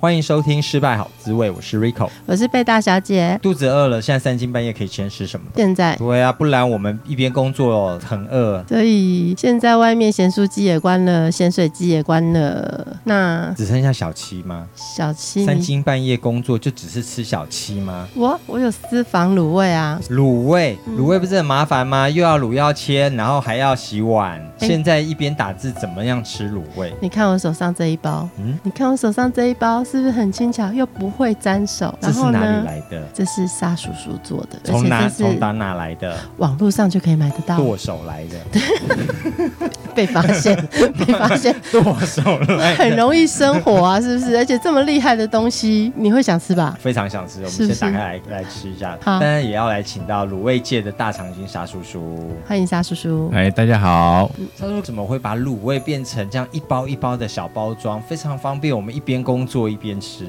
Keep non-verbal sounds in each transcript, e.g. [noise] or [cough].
欢迎收听《失败好滋味》，我是 Rico，我是贝大小姐。肚子饿了，现在三更半夜可以先吃什么？现在对啊，不然我们一边工作很饿。所以现在外面咸酥鸡也关了，咸水鸡也关了，那只剩下小七吗？小七三更半夜工作就只是吃小七吗？我我有私房卤味啊，卤味卤味不是很麻烦吗？又要卤又要切，然后还要洗碗。欸、现在一边打字，怎么样吃卤味？你看我手上这一包，嗯，你看我手上这一包。是不是很轻巧又不会沾手？这是哪里来的？这是沙叔叔做的。从哪从哪哪来的？网络上就可以买得到。剁手来的。[laughs] 被发现，[laughs] 被发现。剁手来。很容易生火啊，是不是？而且这么厉害的东西，你会想吃吧？非常想吃。我们先打开来来吃一下。好。当然也要来请到卤味界的大长今沙叔叔。欢迎沙叔叔。哎，大家好。沙叔叔怎么会把卤味变成这样一包一包的小包装，非常方便我们一边工作一边吃。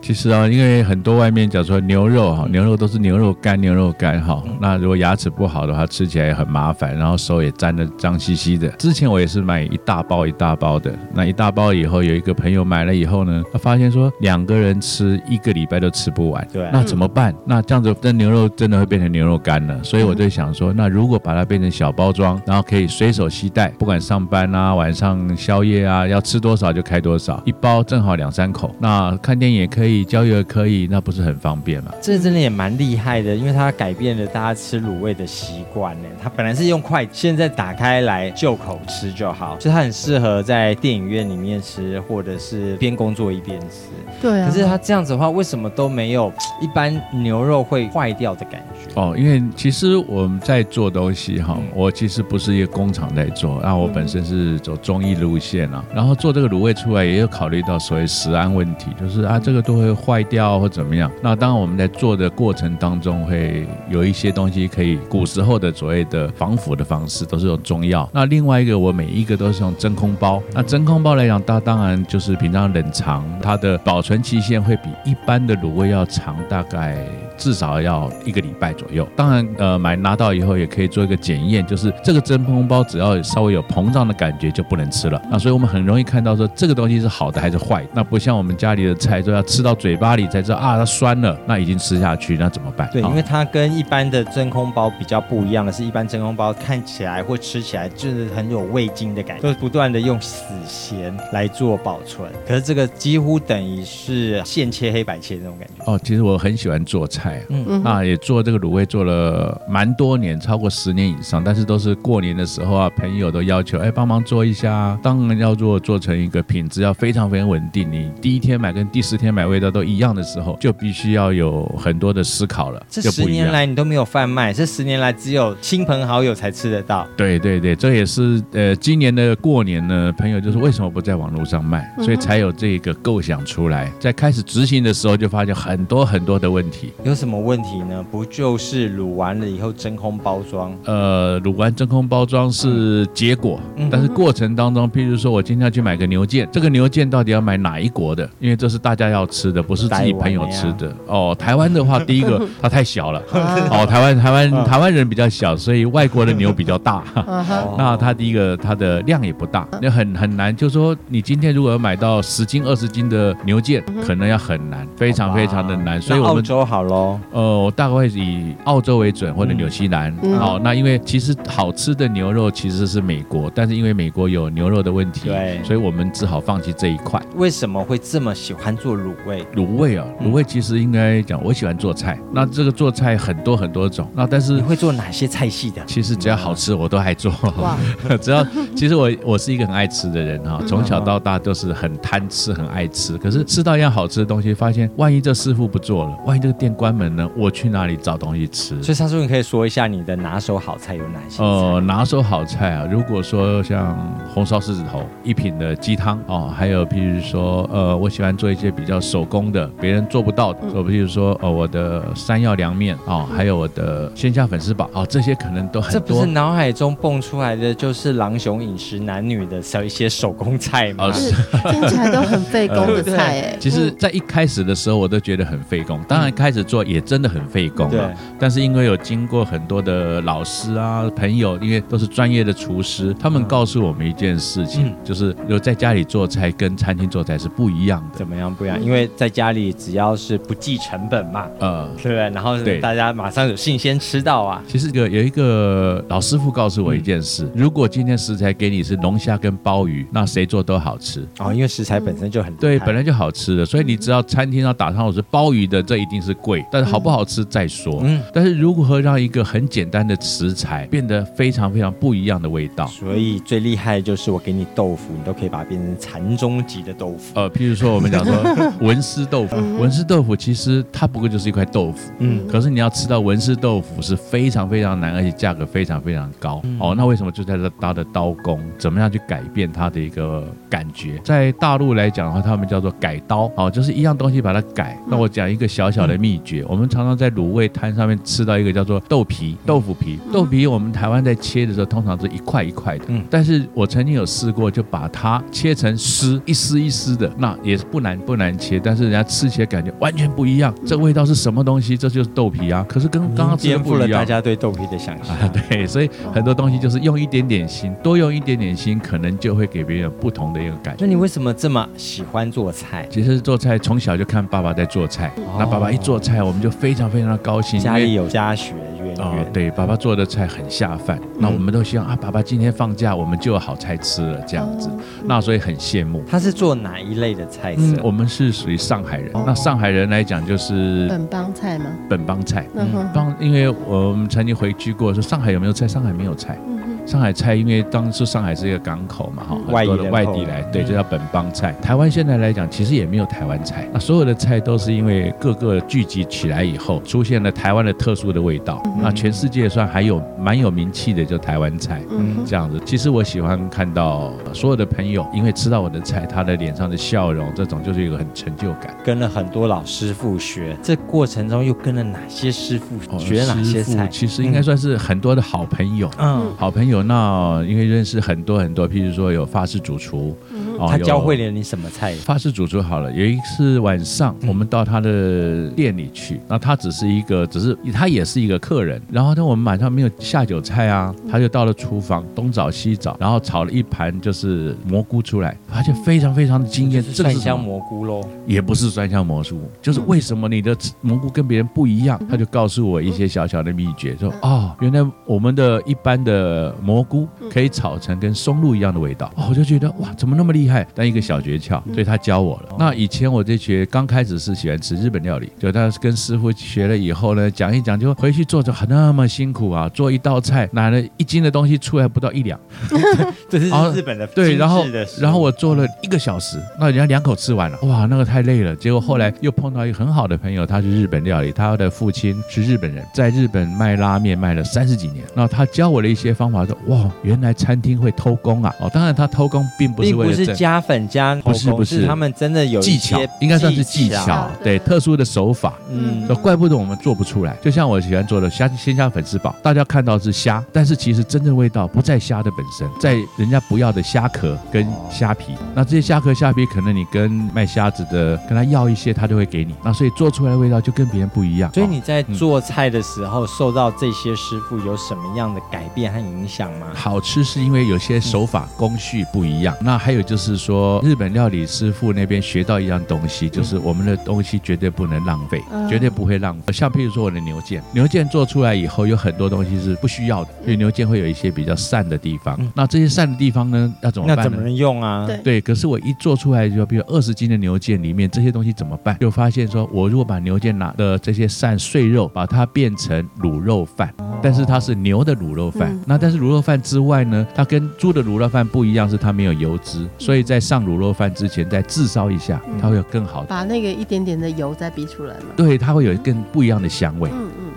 其实啊，因为很多外面讲说牛肉哈，牛肉都是牛肉干，牛肉干哈。那如果牙齿不好的话，吃起来也很麻烦，然后手也沾得脏兮兮的。之前我也是买一大包一大包的，那一大包以后，有一个朋友买了以后呢，他发现说两个人吃一个礼拜都吃不完。对，那怎么办？那这样子，这牛肉真的会变成牛肉干了。所以我就想说，那如果把它变成小包装，然后可以随手携带，不管上班啊、晚上宵夜啊，要吃多少就开多少，一包正好两三口。那看电影也可以，郊游也可以，那不是很方便吗？这真的也蛮厉害的，因为它改变了大家吃卤味的习惯呢。它本来是用筷子，现在打开来就口吃就好，所以它很适合在电影院里面吃，或者是边工作一边吃。对啊。可是它这样子的话，为什么都没有一般牛肉会坏掉的感觉？哦，因为其实我们在做东西哈，我其实不是一个工厂在做，那我本身是走中医路线啊，然后做这个卤味出来，也有考虑到所谓食安问题，就是啊，这个都会坏掉或怎么样。那当然我们在做的过程当中，会有一些东西可以，古时候的所谓的防腐的方式都是用中药。那另外一个，我每一个都是用真空包。那真空包来讲，它当然就是平常冷藏，它的保存期限会比一般的卤味要长，大概至少要一个礼拜左右。当然，呃，买拿到以后也可以做一个检验，就是这个真空包只要稍微有膨胀的感觉就不能吃了。那所以我们很容易看到说这个东西是好的还是坏。那不像我们家里的菜都要吃到嘴巴里才知道啊，它酸了，那已经吃下去，那怎么办？对，因为它跟一般的真空包比较不一样的是，一般真空包看起来或吃起来就是很有味精的感觉，就是不断的用死咸来做保存。可是这个几乎等于是现切黑白切那种感觉。哦，其实我很喜欢做菜，嗯，那也做这个卤味做了蛮多年，超过十年以上，但是都是过年的时候啊，朋友都要求哎帮忙做一下，当然要做做成一个品质要非常非常稳定，你第一天买跟第十天买味道都一样的时候，就必须要有很多的思考了。这十年来你都没有贩卖，这十年来只有亲朋好友才吃得到。对对对，这也是呃今年的过年呢，朋友就是为什么不在网络上卖，所以才有这个构想出来。在开始执行的时候，就发现很多很多的问题。有什么问题呢？不就是卤完了以后真空包装？呃，卤完真空包装是结果，但是过程当中，譬如说我今天要去买个牛腱，这个牛腱到底要买哪一国的？因为这是大家要吃的，不是自己朋友吃的。哦，台湾的话，第一个 [laughs] 它太小了。[laughs] 哦，台湾台湾台湾人比较小，所以外国的牛比较大。[laughs] 那它第一个它的量也不大，那很很难。就是说你今天如果要买到十斤二十斤的牛腱，可能要很难，非常非常的难。所以我们澳洲好喽。呃，大概会以澳洲为准或者纽西兰。哦，那因为其实好吃的牛肉其实是美国，但是因为美国有牛肉的问题，对，所以我们只好放弃这一块。为什么会这么喜欢做卤味？卤味啊，卤味其实应该讲，我喜欢做菜。那这个做菜很多很多种，那但是你会做哪些菜系的？其实只要好吃，我都爱做。哇，[laughs] 只要其实我我是一个很爱吃的人哈，从小到大都是很贪吃，很爱吃。可是吃到一样好吃的东西，发现万一这师傅不做了，万一这个店关门呢？我去哪里找东西吃？所以沙叔，你可以说一下你的拿手好菜有哪些？呃，拿手好菜啊，如果说像红烧狮子头一品的鸡汤哦，还有譬如说呃，我喜喜欢做一些比较手工的，别人做不到的，就比如说哦，我的山药凉面哦，还有我的鲜虾粉丝煲哦，这些可能都很多。这不是脑海中蹦出来的，就是狼熊饮食男女的小一些手工菜吗？是听起来都很费工的菜 [laughs] 哎。其实，在一开始的时候，我都觉得很费工。当然，开始做也真的很费工啊。但是因为有经过很多的老师啊、朋友，因为都是专业的厨师，他们告诉我们一件事情，就是有在家里做菜跟餐厅做菜是不一样的。怎么样不一样？因为在家里只要是不计成本嘛，呃，对不对？然后大家马上有信先吃到啊。其实有有一个老师傅告诉我一件事：如果今天食材给你是龙虾跟鲍鱼，那谁做都好吃哦，因为食材本身就很对，本来就好吃的，所以你只要餐厅要打上我是鲍鱼的，这一定是贵，但是好不好吃再说。嗯，但是如何让一个很简单的食材变得非常非常不一样的味道？所以最厉害的就是我给你豆腐，你都可以把它变成禅宗级的豆腐。呃，譬如说我们讲说文思豆腐，文思豆腐其实它不过就是一块豆腐，嗯，可是你要吃到文思豆腐是非常非常难，而且价格非常非常高。哦，那为什么就在这搭的刀工，怎么样去改变它的一个感觉？在大陆来讲的话，他们叫做改刀，哦，就是一样东西把它改。那我讲一个小小的秘诀，我们常常在卤味摊上面吃到一个叫做豆皮、豆腐皮。豆皮我们台湾在切的时候，通常是一块一块的，嗯，但是我曾经有试过，就把它切成丝，一丝一丝的，那也是不难不难切，但是人家吃起来感觉完全不一样。这味道是什么东西？这就是豆皮啊！可是跟刚刚颠覆了大家对豆皮的想象。啊，[laughs] 对，所以很多东西就是用一点点心，多用一点点心，可能就会给别人不同的一个感觉。那你为什么这么喜欢做菜？其实做菜从小就看爸爸在做菜，那爸爸一做菜，我们就非常非常的高兴，家里有家学哦，对，爸爸做的菜很下饭，那我们都希望啊，爸爸今天放假，我们就有好菜吃了这样子，那所以很羡慕。他是做哪一类的菜色？我们是属于上海人，那上海人来讲就是本帮菜吗？本帮菜，嗯，帮，因为我们曾经回去过，说上海有没有菜？上海没有菜。上海菜，因为当时上海是一个港口嘛，哈，很多的外地来，对，就叫本帮菜。台湾现在来讲，其实也没有台湾菜，那所有的菜都是因为各个聚集起来以后，出现了台湾的特殊的味道。那全世界算还有蛮有名气的，就台湾菜，嗯，这样子。其实我喜欢看到所有的朋友，因为吃到我的菜，他的脸上的笑容，这种就是一个很成就感。跟了很多老师傅学，这过程中又跟了哪些师傅学了哪些菜？其实应该算是很多的好朋友，嗯，好朋友。有那，因为认识很多很多，譬如说有法式主厨，哦，他教会了你什么菜？法式主厨好了，有一次晚上我们到他的店里去，那他只是一个，只是他也是一个客人，然后呢，我们晚上没有下酒菜啊，他就到了厨房东找西找，然后炒了一盘就是蘑菇出来，而且非常非常的惊艳，这是酸香蘑菇喽？也不是酸香蘑菇，就是为什么你的蘑菇跟别人不一样？他就告诉我一些小小的秘诀，说哦，原来我们的一般的。蘑菇可以炒成跟松露一样的味道，哦，我就觉得哇，怎么那么厉害？但一个小诀窍，所以他教我了。那以前我就学，刚开始是喜欢吃日本料理，就他跟师傅学了以后呢，讲一讲，就回去做着很那么辛苦啊，做一道菜拿了一斤的东西出来不到一两，[laughs] 这是日本的对，然后然后我做了一个小时，那人家两口吃完了，哇，那个太累了。结果后来又碰到一个很好的朋友，他是日本料理，他的父亲是日本人，在日本卖拉面卖了三十几年，那他教我了一些方法。说哇，原来餐厅会偷工啊！哦，当然他偷工并不是为了不是加粉加不是不是，他们真的有技巧，应该算是技巧，对，特殊的手法，嗯，怪不得我们做不出来。就像我喜欢做的虾鲜虾粉丝煲，大家看到是虾，但是其实真正味道不在虾的本身，在人家不要的虾壳跟虾皮。那这些虾壳虾皮，可能你跟卖虾子的跟他要一些，他就会给你。那所以做出来的味道就跟别人不一样。所以你在做菜的时候，受到这些师傅有什么样的改变和影响吗？好吃是因为有些手法工序不一样，那还有就是说日本料理师傅那边学到一样东西，就是我们的东西绝对不能浪费，绝对不会浪费。像譬如说我的牛腱，牛腱做出来以后有很多东西是不需要的，因为牛腱会有一些比较散的地方。那这些散的地方呢，要怎么办？那怎么能用啊？对，可是我一做出来就比如二十斤的牛腱里面这些东西怎么办？就发现说我如果把牛腱拿的这些散碎肉，把它变成卤肉饭，但是它是牛的卤肉饭，那但是卤肉饭之外呢，它跟猪的卤肉饭不一样，是它没有油脂，所以在上卤肉饭之前再炙烧一下，它会有更好的。把那个一点点的油再逼出来嘛？对，它会有更不一样的香味。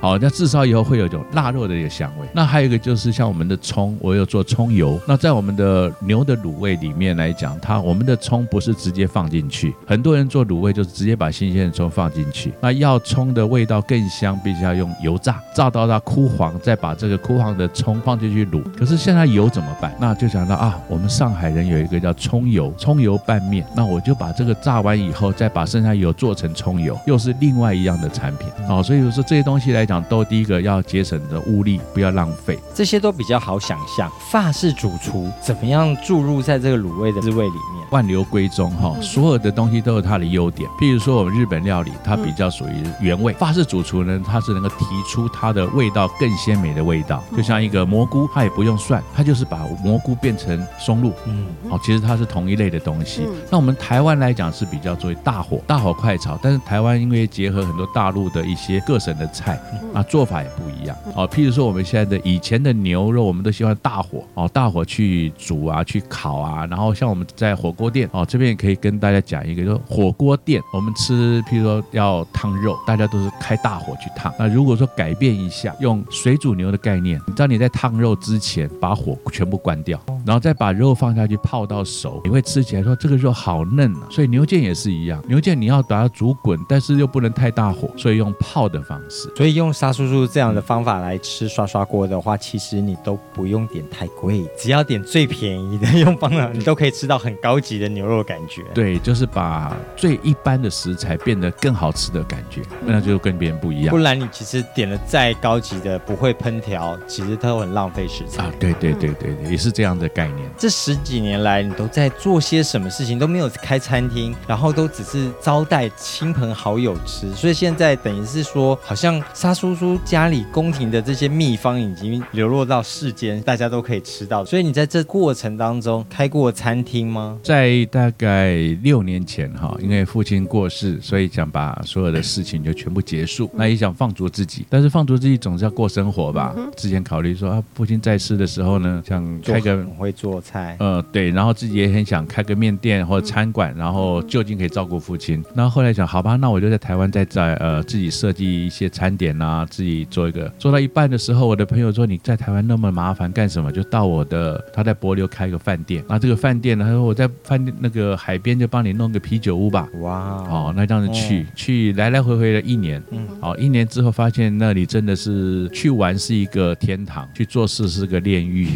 好，那至少以后会有一种腊肉的一个香味。那还有一个就是像我们的葱，我有做葱油。那在我们的牛的卤味里面来讲，它我们的葱不是直接放进去，很多人做卤味就是直接把新鲜的葱放进去。那要葱的味道更香，必须要用油炸，炸到它枯黄，再把这个枯黄的葱放进去卤。可是现在油怎么办？那就想到啊，我们上海人有一个叫葱油，葱油拌面。那我就把这个炸完以后，再把剩下油做成葱油，又是另外一样的产品。哦，所以说这些东西来讲，都第一个要节省的物力，不要浪费。这些都比较好想象。法式主厨怎么样注入在这个卤味的滋味里面？万流归宗哈，所有的东西都有它的优点。譬如说我们日本料理，它比较属于原味；法式主厨呢，它是能够提出它的味道更鲜美的味道。就像一个蘑菇，它也不用蒜，它就是把蘑菇变成松露。嗯，好，其实它是同一类的东西。那我们台湾来讲是比较作为大火，大火快炒。但是台湾因为结合很多大陆的一些各省的菜，啊，做法也不一样。哦，譬如说我们现在的以前的牛肉，我们都喜欢大火，哦，大火去煮啊，去烤啊。然后像我们在火锅店，哦，这边也可以跟大家讲一个，就是火锅店我们吃，譬如说要烫肉，大家都是开大火去烫。那如果说改变一下，用水煮牛的概念，你知道你在烫肉之前把火全部关掉，然后再把肉放下去泡到熟，你会吃起来说这个肉好嫩啊。所以牛腱也是一样，牛腱你要把它煮滚，但是又不能太大火，所以用泡的方式。所以用沙叔叔这样的方法来吃刷刷锅的话，其实你都不用点太贵，只要点最便宜的，用方法你都可以吃到很高级的牛肉感觉。[laughs] 对，就是把最一般的食材变得更好吃的感觉，那就跟别人不一样。不然你其实点了再高级的不会烹调，其实它都很浪费食材啊。对对对对对，也是这样的概念。这十几年来，你都在做些什么事情？都没有开餐厅，然后都只是招待亲朋好友吃，所以现在等于是说，好像沙叔叔家里宫廷的这些秘方已经流落到世间，大家都可以吃到。所以你在这过程当中开过餐厅吗？在大概六年前哈，因为父亲过世，所以想把所有的事情就全部结束。那也想放逐自己，但是放逐自己总是要过生活吧。之前考虑说啊，父亲在世的时候呢，想开个很会做菜，呃，对，然后自己也很想开个面店或者餐馆，然后就近可以照顾父亲。那后后来想，好吧，那我就在台湾再在呃自己设计一些餐点啊，自己做一个。做到一半的时候，我的朋友说，你在台湾那么麻烦干什么？就到我的他在帛琉开个饭店。那这个饭店呢，他说我在饭店那个海边就帮你弄个啤酒屋吧。哇，哦，那这样子去、去来来回回了一年。嗯，好，一年之后发现那里真的是去玩是一个天堂，去做事是个炼狱。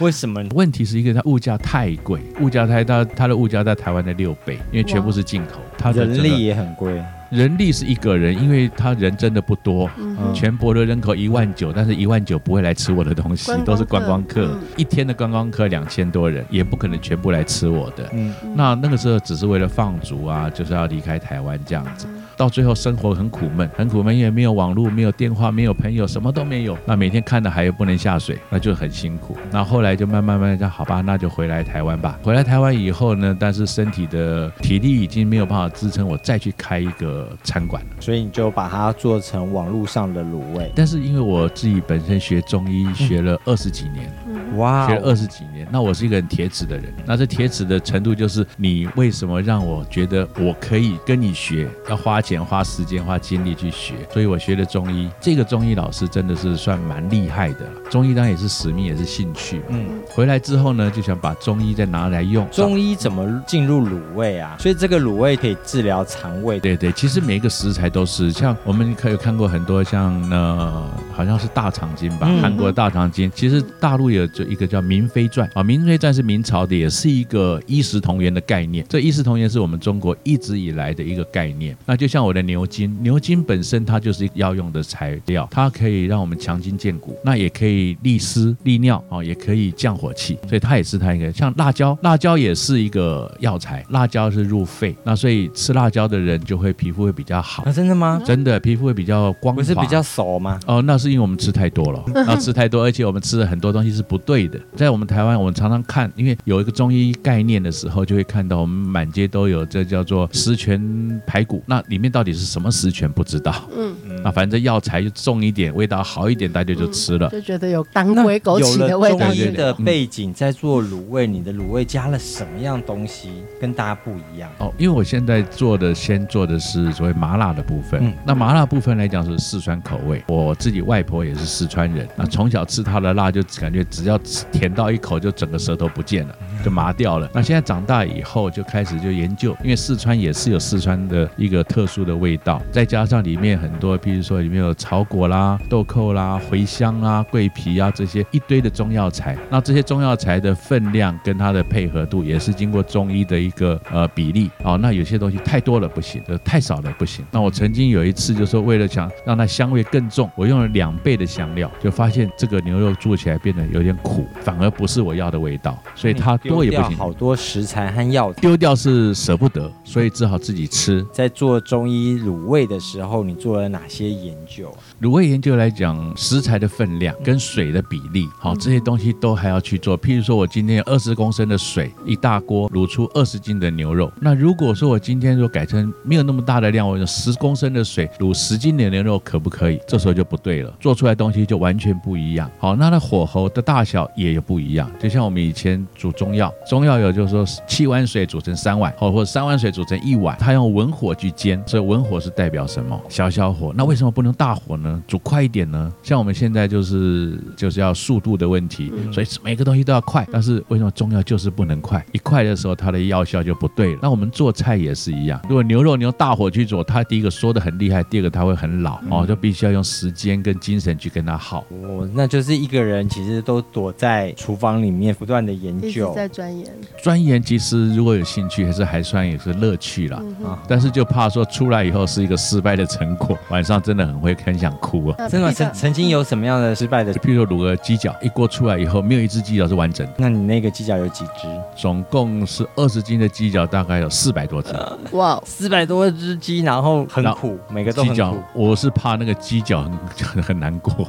为什么？问题是一个它物价太贵，物价太大，它的物价在台湾的六倍，因为全部是进口，它的人力也很贵。人力是一个人，因为他人真的不多，嗯、全国的人口一万九，但是一万九不会来吃我的东西，都是观光客，嗯、一天的观光客两千多人，也不可能全部来吃我的。嗯，那那个时候只是为了放逐啊，就是要离开台湾这样子。到最后生活很苦闷，很苦闷，因为没有网络，没有电话，没有朋友，什么都没有。那每天看的海又不能下水，那就很辛苦。那后来就慢慢慢慢，好吧，那就回来台湾吧。回来台湾以后呢，但是身体的体力已经没有办法支撑我再去开一个餐馆了，所以你就把它做成网络上的卤味。但是因为我自己本身学中医学了二十几年。嗯哇，学了二十几年，那我是一个很铁齿的人。那这铁齿的程度就是，你为什么让我觉得我可以跟你学？要花钱、花时间、花精力去学。所以我学的中医，这个中医老师真的是算蛮厉害的。中医当然也是使命，也是兴趣。嗯，回来之后呢，就想把中医再拿来用。中医怎么进入卤味啊？所以这个卤味可以治疗肠胃。对对，其实每一个食材都是，像我们可以看过很多像呢，好像是大肠经吧，韩国的大肠经。其实大陆有。一个叫《明妃传》啊，《明妃传》是明朝的，也是一个衣食同源的概念。这衣食同源是我们中国一直以来的一个概念。那就像我的牛筋，牛筋本身它就是药用的材料，它可以让我们强筋健骨，那也可以利湿利尿啊，也可以降火气，所以它也是它一个。像辣椒，辣椒也是一个药材，辣椒是入肺，那所以吃辣椒的人就会皮肤会比较好。啊，真的吗？真的，皮肤会比较光滑。不是比较熟吗？哦，那是因为我们吃太多了，然后吃太多，而且我们吃的很多东西是不对的，在我们台湾，我们常常看，因为有一个中医概念的时候，就会看到我们满街都有这叫做十全排骨，那里面到底是什么十全不知道。嗯嗯，那反正药材就重一点，味道好一点，大家就吃了。就觉得有当归枸杞的味道。中医的背景在做卤味，你的卤味加了什么样东西跟大家不一样？哦，因为我现在做的先做的是所谓麻辣的部分。嗯，那麻辣部分来讲是四川口味，我自己外婆也是四川人，那从小吃她的辣就感觉只要甜到一口就整个舌头不见了，就麻掉了。那现在长大以后就开始就研究，因为四川也是有四川的一个特殊的味道，再加上里面很多，比如说里面有草果啦、豆蔻啦、茴香啊、桂皮啊这些一堆的中药材，那这些中药材的分量跟它的配合度也是经过中医的一个呃比例哦。那有些东西太多了不行，就太少了不行。那我曾经有一次就是说为了想让它香味更重，我用了两倍的香料，就发现这个牛肉做起来变得有点苦，反而不是我要的味道。所以它多也不行。好多食材和药材丢掉是舍不得，所以只好自己吃。在做中医卤味的时候，你做了哪些研究？卤味研究来讲，食材的分量跟水的比例，好，这些东西都还要去做。譬如说，我今天有二十公升的水，一大锅卤出二十斤的牛肉。那如果说我今天说改成没有那么大的量，我用十公升的水卤十斤的牛肉，可不可以？这时候就不对了，做出来东西就完全不一样。好，那它的火候的大小也有不一样。就像我们以前煮中药，中药有就是说七碗水煮成三碗，或或者三碗水煮成一碗，它用文火去煎，所以文火是代表什么？小小火。那为什么不能大火呢？煮快一点呢？像我们现在就是就是要速度的问题，所以每个东西都要快。但是为什么中药就是不能快？一快的时候，它的药效就不对了。那我们做菜也是一样，如果牛肉你用大火去做，它第一个说的很厉害，第二个它会很老哦，就必须要用时间跟精神去跟它耗。哦，那就是一个人其实都躲在厨房里面不断的研究，在钻研。钻研其实如果有兴趣，还是还算也是乐趣啦。啊，但是就怕说出来以后是一个失败的成果，[laughs] 晚上真的很会很想哭啊。真的曾曾经有什么样的失败的？譬如说卤个鸡脚，一锅出来以后，没有一只鸡脚是完整的。那你那个鸡脚有几只？总共是二十斤的鸡脚，大概有四百多只。哇，四百多只鸡，然后很苦，每个都很苦。鸡脚，我是怕那个鸡脚很 [laughs] 很难过。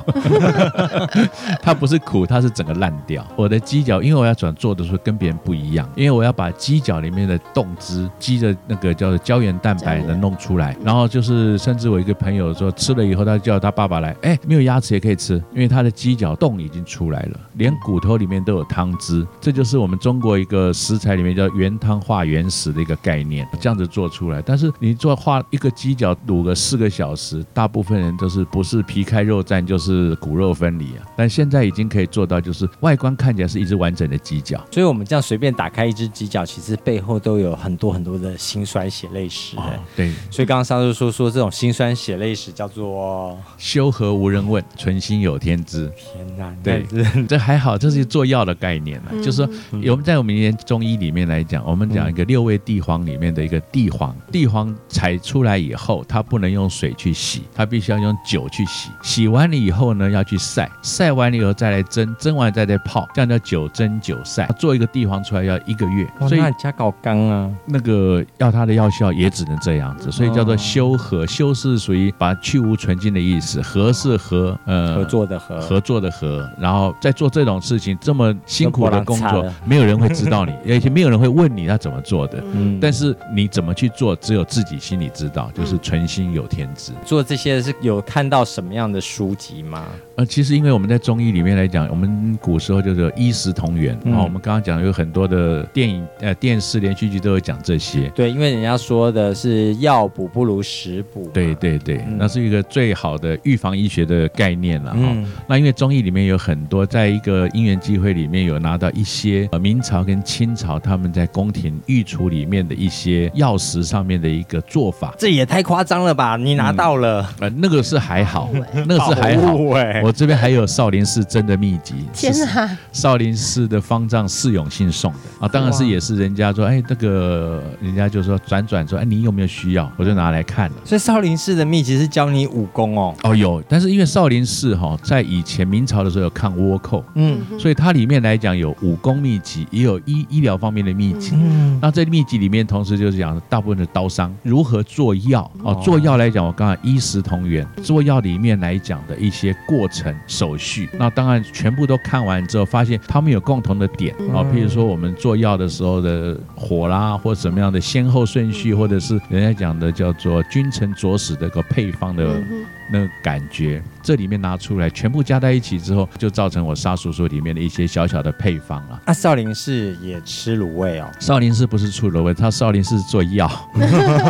[laughs] 它不是苦，它是整个烂掉。我的鸡脚，因为我要转做的时候跟别人不一样，因为我要把鸡脚里面的冻汁、鸡的那个叫做胶原蛋白能弄出来。然后就是，甚至我一个朋友说吃了以后，他叫他爸爸来，哎，没有牙齿也可以吃，因为他的鸡脚冻已经出来了，连骨头里面都有汤汁。这就是我们中国一个食材里面叫原汤化原食的一个概念，这样子做出来。但是你做化一个鸡脚卤个四个小时，大部分人都是不是皮开肉绽就是骨肉分离啊。但现在已经可以做到，就是外观看起来是一只完整的鸡脚。所以我们这样随便打开一只鸡脚，其实背后都有很多很多的辛酸血泪史。哦，对。所以刚刚沙叔说说这种辛酸血泪史叫做“修和无人问，存心有天知”。天哪，对，[laughs] 这还好，这是做药的概念了，嗯、就是说，我们在我们以前中医里面来讲，我们讲一个六味地黄里面的一个地黄，地黄采出来以后，它不能用水去洗，它必须要用酒去洗，洗完了以后呢，要去晒，晒完了以后再来蒸，蒸完再来泡，这样叫九蒸九晒。做一个地黄出来要一个月，所以加搞缸啊，那个要它的药效也只能这样子，所以叫做修和，修是属于把去无存精的意思，和是和呃合作的和，合作的和，然后在做这种事情这么辛苦的工作，没有人会知道你，[laughs] 而且没有人会问你他怎么做的，嗯，但是你怎么去做，只有自己心里知道，就是存心有天知。做这些是有看到什么样的书籍吗？呃，其实因为我们在中医里面来讲，我们古时候就是医食同源，然后我们刚刚讲有很多的电影、呃电视连续剧都有讲这些。对，因为人家说的是药补不如食补。对对对，那是一个最好的预防医学的概念了哈。那因为中医里面有很多，在一个因缘机会里面有拿到一些呃明朝跟清朝他们在宫廷御厨里面的一些药食上面的一个做法。这也太夸张了吧？你拿到了？呃，那个是还好，那个是还好。我这边还有少林寺真的秘籍。天哪！少林寺的方丈释永信送的啊，当然是也是人家说，哎，那个人家就说转转说，哎，你有没有需要？我就拿来看了。所以少林寺的秘籍是教你武功哦。哦，有，但是因为少林寺哈，在以前明朝的时候有抗倭寇，嗯，所以它里面来讲有武功秘籍，也有医医疗方面的秘籍。嗯，那这秘籍里面同时就是讲大部分的刀伤如何做药哦，做药来讲，我刚才医食同源，做药里面来讲的一些过程手续，那当然全部都看完之后，发现他们有共同的点啊，譬如说我们做药的时候的火啦，或什么样的先后顺序，或者是人家讲的叫做君臣佐使的一个配方的那个感觉。这里面拿出来，全部加在一起之后，就造成我沙叔叔里面的一些小小的配方了。那、啊、少林寺也吃卤味哦？少林寺不是出卤味，他少林寺做药。[laughs]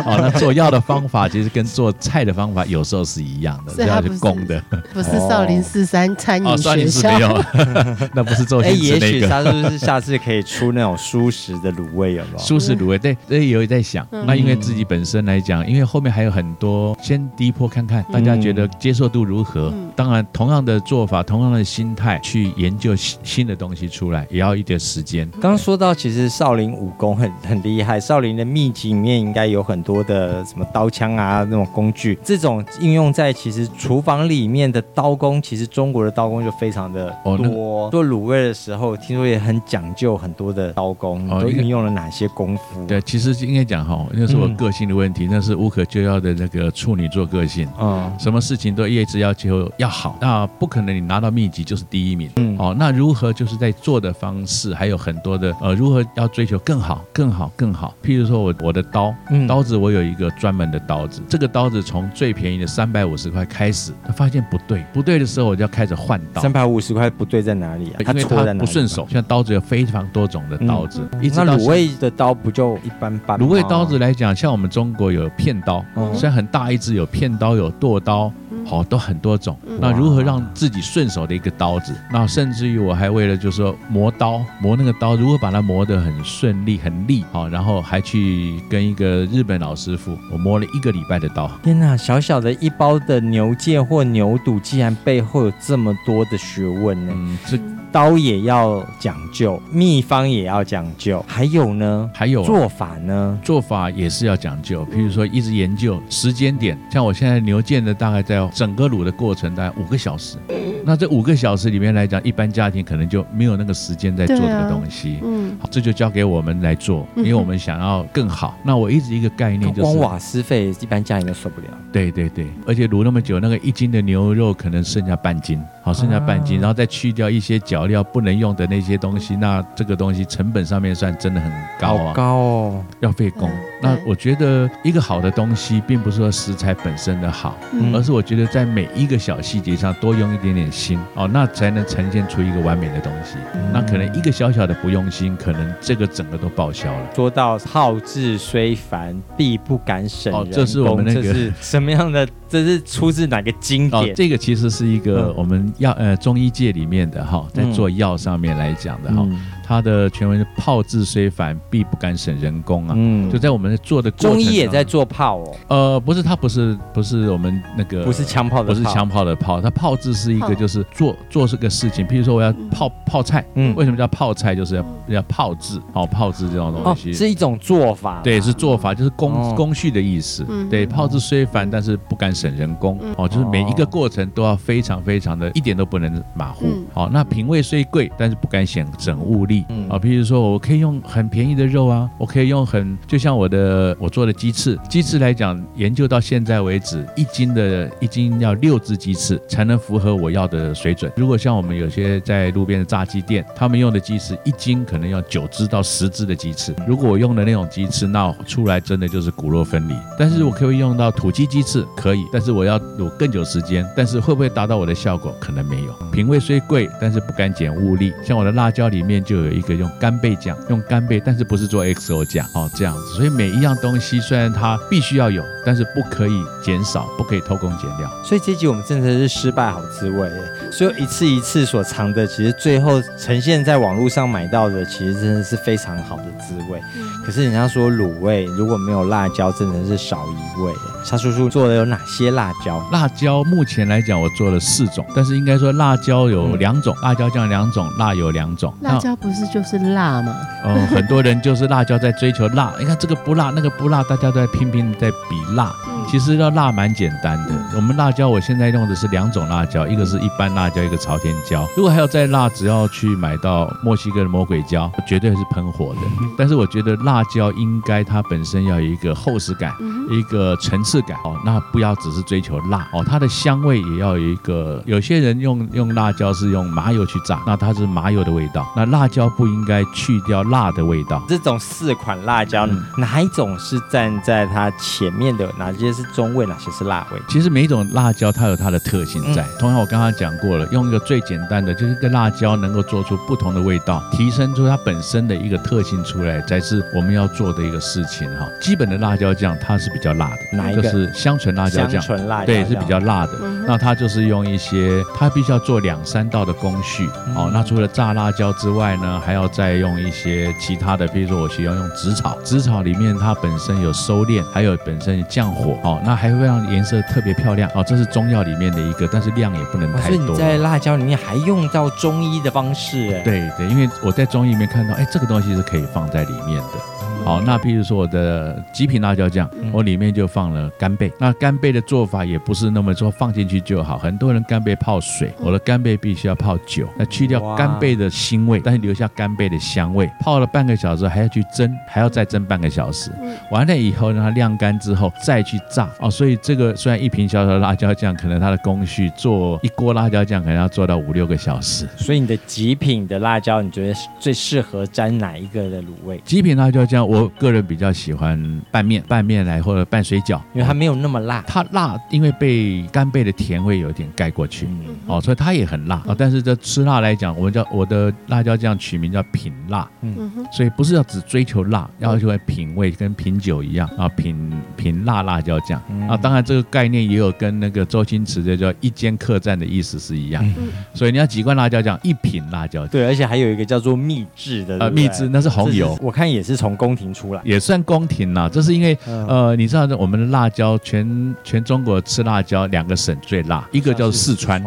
哦，那做药的方法其实跟做菜的方法有时候是一样的，这样是公的。不是少林寺三餐饮学校。哦，少林寺没有，[laughs] 那不是做。哎，也许沙叔叔下次可以出那种蔬食的卤味，有没有？蔬食卤味，对，所以有在想。嗯、那因为自己本身来讲，因为后面还有很多，先第一波看看大家觉得接受度如何。嗯、当然。同样的做法，同样的心态去研究新新的东西出来，也要一点时间。刚刚说到，其实少林武功很很厉害，少林的秘籍里面应该有很多的什么刀枪啊那种工具，这种应用在其实厨房里面的刀工，其实中国的刀工就非常的多。哦那个、做卤味的时候，听说也很讲究很多的刀工，哦、都运用了哪些功夫？对，其实应该讲哈，那是我个性的问题，嗯、那是无可救药的那个处女座个性。嗯，什么事情都一直要求要好。那不可能，你拿到秘籍就是第一名。嗯，哦，那如何就是在做的方式还有很多的呃，如何要追求更好、更好、更好？譬如说我我的刀，刀子我有一个专门的刀子，这个刀子从最便宜的三百五十块开始，他发现不对，不对的时候我就要开始换刀。三百五十块不对在哪里啊？因为它不顺手。像刀子有非常多种的刀子，嗯、那卤味的刀不就一般般？卤味刀子来讲，像我们中国有片刀，虽然很大一只，有片刀，有剁刀。好，都很多种。那如何让自己顺手的一个刀子？那甚至于我还为了就是说磨刀，磨那个刀，如何把它磨得很顺利、很利？好，然后还去跟一个日本老师傅，我磨了一个礼拜的刀。天哪，小小的一包的牛腱或牛肚，竟然背后有这么多的学问呢？嗯，这。刀也要讲究，秘方也要讲究，还有呢？还有做法呢？做法也是要讲究。譬如说，一直研究时间点，像我现在牛腱的大概在整个卤的过程大概五个小时。那这五个小时里面来讲，一般家庭可能就没有那个时间在做这个东西。嗯，好，这就交给我们来做，因为我们想要更好。那我一直一个概念就是，[laughs] 光瓦斯费一般家庭都受不了。对对对，而且卤那么久，那个一斤的牛肉可能剩下半斤。好，剩下半斤，然后再去掉一些脚料不能用的那些东西，那这个东西成本上面算真的很高啊，高哦，要费工。那我觉得一个好的东西，并不是说食材本身的好，而是我觉得在每一个小细节上多用一点点心哦，那才能呈现出一个完美的东西。那可能一个小小的不用心，可能这个整个都报销了。说到好志虽烦，必不敢省人工。这是我们那个是什么样的？[laughs] 这是出自哪个经典？哦，这个其实是一个我们要呃中医界里面的哈，在做药上面来讲的哈。它的全文是“炮制虽繁，必不敢省人工”啊。嗯，就在我们做的中医也在做炮哦。呃，不是，它不是不是我们那个不是枪炮的，不是枪炮的炮。它炮制是一个就是做做这个事情，譬如说我要泡泡菜，嗯，为什么叫泡菜？就是要要泡制哦，泡制这种东西是一种做法。对，是做法，就是工工序的意思。对，炮制虽繁，但是不敢省人工哦，就是每一个过程都要非常非常的，一点都不能马虎。好，那品味虽贵，但是不敢省整物力。嗯啊，比如说我可以用很便宜的肉啊，我可以用很，就像我的我做的鸡翅，鸡翅来讲，研究到现在为止，一斤的一斤要六只鸡翅才能符合我要的水准。如果像我们有些在路边的炸鸡店，他们用的鸡翅一斤可能要九只到十只的鸡翅。如果我用的那种鸡翅，那出来真的就是骨肉分离。但是我可以用到土鸡鸡翅，可以，但是我要有更久时间，但是会不会达到我的效果？可能没有。品味虽贵，但是不敢减物力。像我的辣椒里面就有一个。用干贝酱，用干贝，但是不是做 XO 酱哦，这样子。所以每一样东西虽然它必须要有，但是不可以减少，不可以偷工减料。所以这集我们真的是失败好滋味。所以一次一次所尝的，其实最后呈现在网络上买到的，其实真的是非常好的滋味。嗯、可是人家说卤味如果没有辣椒，真的是少一味。沙叔叔做的有哪些辣椒？辣椒目前来讲，我做了四种，但是应该说辣椒有两种，嗯、辣椒酱两种，辣油两种。辣椒不是就是辣嘛？哦、很多人就是辣椒在追求辣，你看这个不辣，那个不辣，大家都在拼命在比辣。嗯、其实要辣蛮简单的。我们辣椒我现在用的是两种辣椒，一个是一般辣椒，一个朝天椒。如果还要再辣，只要去买到墨西哥的魔鬼椒，绝对是喷火的。但是我觉得辣椒应该它本身要有一个厚实感，一个层次。感哦，那不要只是追求辣哦，它的香味也要有一个。有些人用用辣椒是用麻油去炸，那它是麻油的味道。那辣椒不应该去掉辣的味道。这种四款辣椒，嗯、哪一种是站在它前面的？哪些些是中味，哪些是辣味？其实每一种辣椒它有它的特性在。同样，我刚刚讲过了，用一个最简单的，就是一个辣椒能够做出不同的味道，提升出它本身的一个特性出来，才是我们要做的一个事情哈。基本的辣椒酱它是比较辣的，哪一个？就是香醇辣椒酱。香醇辣椒对，是比较辣的。那它就是用一些，它必须要做两三道的工序。哦，那除了炸辣椒之外呢，还要再用一些其他的，比如说我需要用紫草，紫草里面它本身有收敛，还有本身降火。哦，那还会让颜色特别漂亮。哦，这是中药里面的一个，但是量也不能太多。所以你在辣椒里面还用到中医的方式，哎，对对，因为我在中医里面看到，哎，这个东西是可以放在里面的。好，那譬如说我的极品辣椒酱，我里面就放了干贝。那干贝的做法也不是那么说放进去就好，很多人干贝泡水，我的干贝必须要泡酒，那去掉干贝的腥味，但是留下干贝的香味。泡了半个小时还要去蒸，还要再蒸半个小时。完了以后让它晾干之后再去炸。哦，所以这个虽然一瓶小小的辣椒酱，可能它的工序做一锅辣椒酱可能要做到五六个小时。所以你的极品的辣椒，你觉得最适合沾哪一个的卤味？极品辣椒酱。我个人比较喜欢拌面，拌面来或者拌水饺，因为它没有那么辣。它辣，因为被干贝的甜味有点盖过去，嗯、哦，所以它也很辣。啊、哦。但是这吃辣来讲，我们叫我的辣椒酱取名叫品辣，嗯，所以不是要只追求辣，要求品味跟品酒一样。啊，品品辣辣椒酱、嗯、啊。当然这个概念也有跟那个周星驰的叫一间客栈的意思是一样，嗯、所以你要几罐辣椒酱，一品辣椒酱。对，而且还有一个叫做秘制的，呃，秘制那是红油，我看也是。从宫廷出来。也算宫廷啦，这是因为呃，你知道我们的辣椒全全中国吃辣椒两个省最辣，一个叫做四川，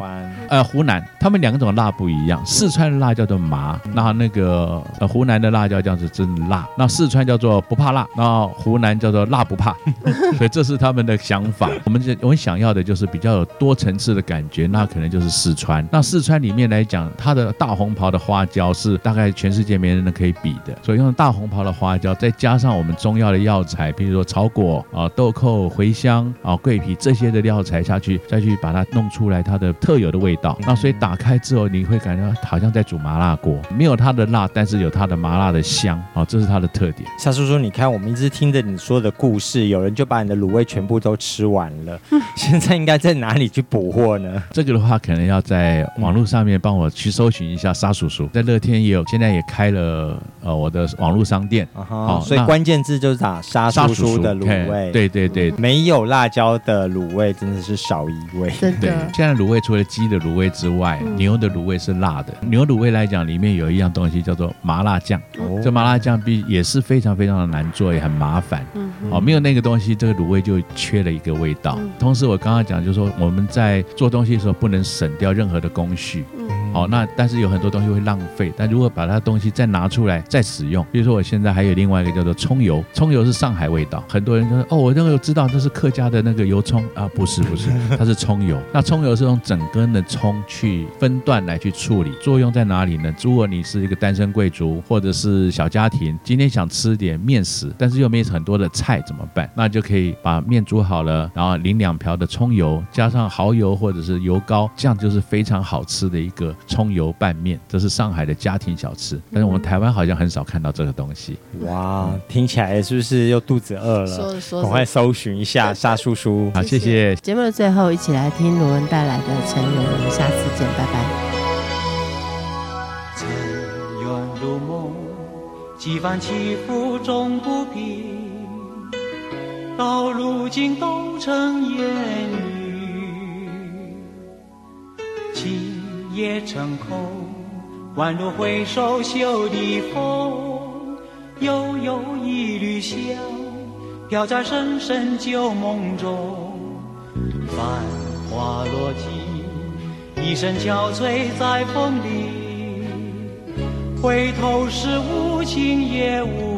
呃湖南，他们两种辣不一样，四川的辣叫做麻，那那个呃湖南的辣椒酱是真辣，那四川叫做不怕辣，那湖南叫做辣不怕，[laughs] 所以这是他们的想法。我们这我们想要的就是比较有多层次的感觉，那可能就是四川。那四川里面来讲，它的大红袍的花椒是大概全世界没人能可以比的，所以用大红袍的花。椒再加上我们中药的药材，比如说草果啊、豆蔻、茴香啊、桂皮这些的药材下去，再去把它弄出来它的特有的味道。那所以打开之后，你会感觉好像在煮麻辣锅，没有它的辣，但是有它的麻辣的香啊，这是它的特点。夏叔叔，你看我们一直听着你说的故事，有人就把你的卤味全部都吃完了，[laughs] 现在应该在哪里去补货呢？这个的话，可能要在网络上面帮我去搜寻一下沙叔叔，在乐天也有，现在也开了呃我的网络商店。好，所以关键字就是打沙叔叔的卤味。对对对，没有辣椒的卤味真的是少一味。真的，现在卤味除了鸡的卤味之外，牛的卤味是辣的。牛卤味来讲，里面有一样东西叫做麻辣酱。这麻辣酱必也是非常非常的难做，也很麻烦。哦，没有那个东西，这个卤味就缺了一个味道。同时，我刚刚讲就是说，我们在做东西的时候不能省掉任何的工序。好，那但是有很多东西会浪费，但如果把它东西再拿出来再使用，比如说我现在还有另外一个叫做葱油，葱油是上海味道，很多人就说哦，我那个知道这是客家的那个油葱啊，不是不是，它是葱油。[laughs] 那葱油是用整根的葱去分段来去处理，作用在哪里呢？如果你是一个单身贵族或者是小家庭，今天想吃点面食，但是又没很多的菜怎么办？那就可以把面煮好了，然后淋两瓢的葱油，加上蚝油或者是油膏，这样就是非常好吃的一个。葱油拌面，这是上海的家庭小吃，但是我们台湾好像很少看到这个东西。哇，听起来是不是又肚子饿了？说着说着，赶快搜寻一下沙叔叔。好，谢谢。节目的最后，一起来听罗文带来的《尘缘》，我们下次见，拜拜。尘缘如梦，几番起伏终不平，到如今都成烟雨。情也成空，宛如回首袖底风，悠悠一缕香，飘在深深旧梦中。繁华落尽，一身憔悴在风里，回头时无情也无。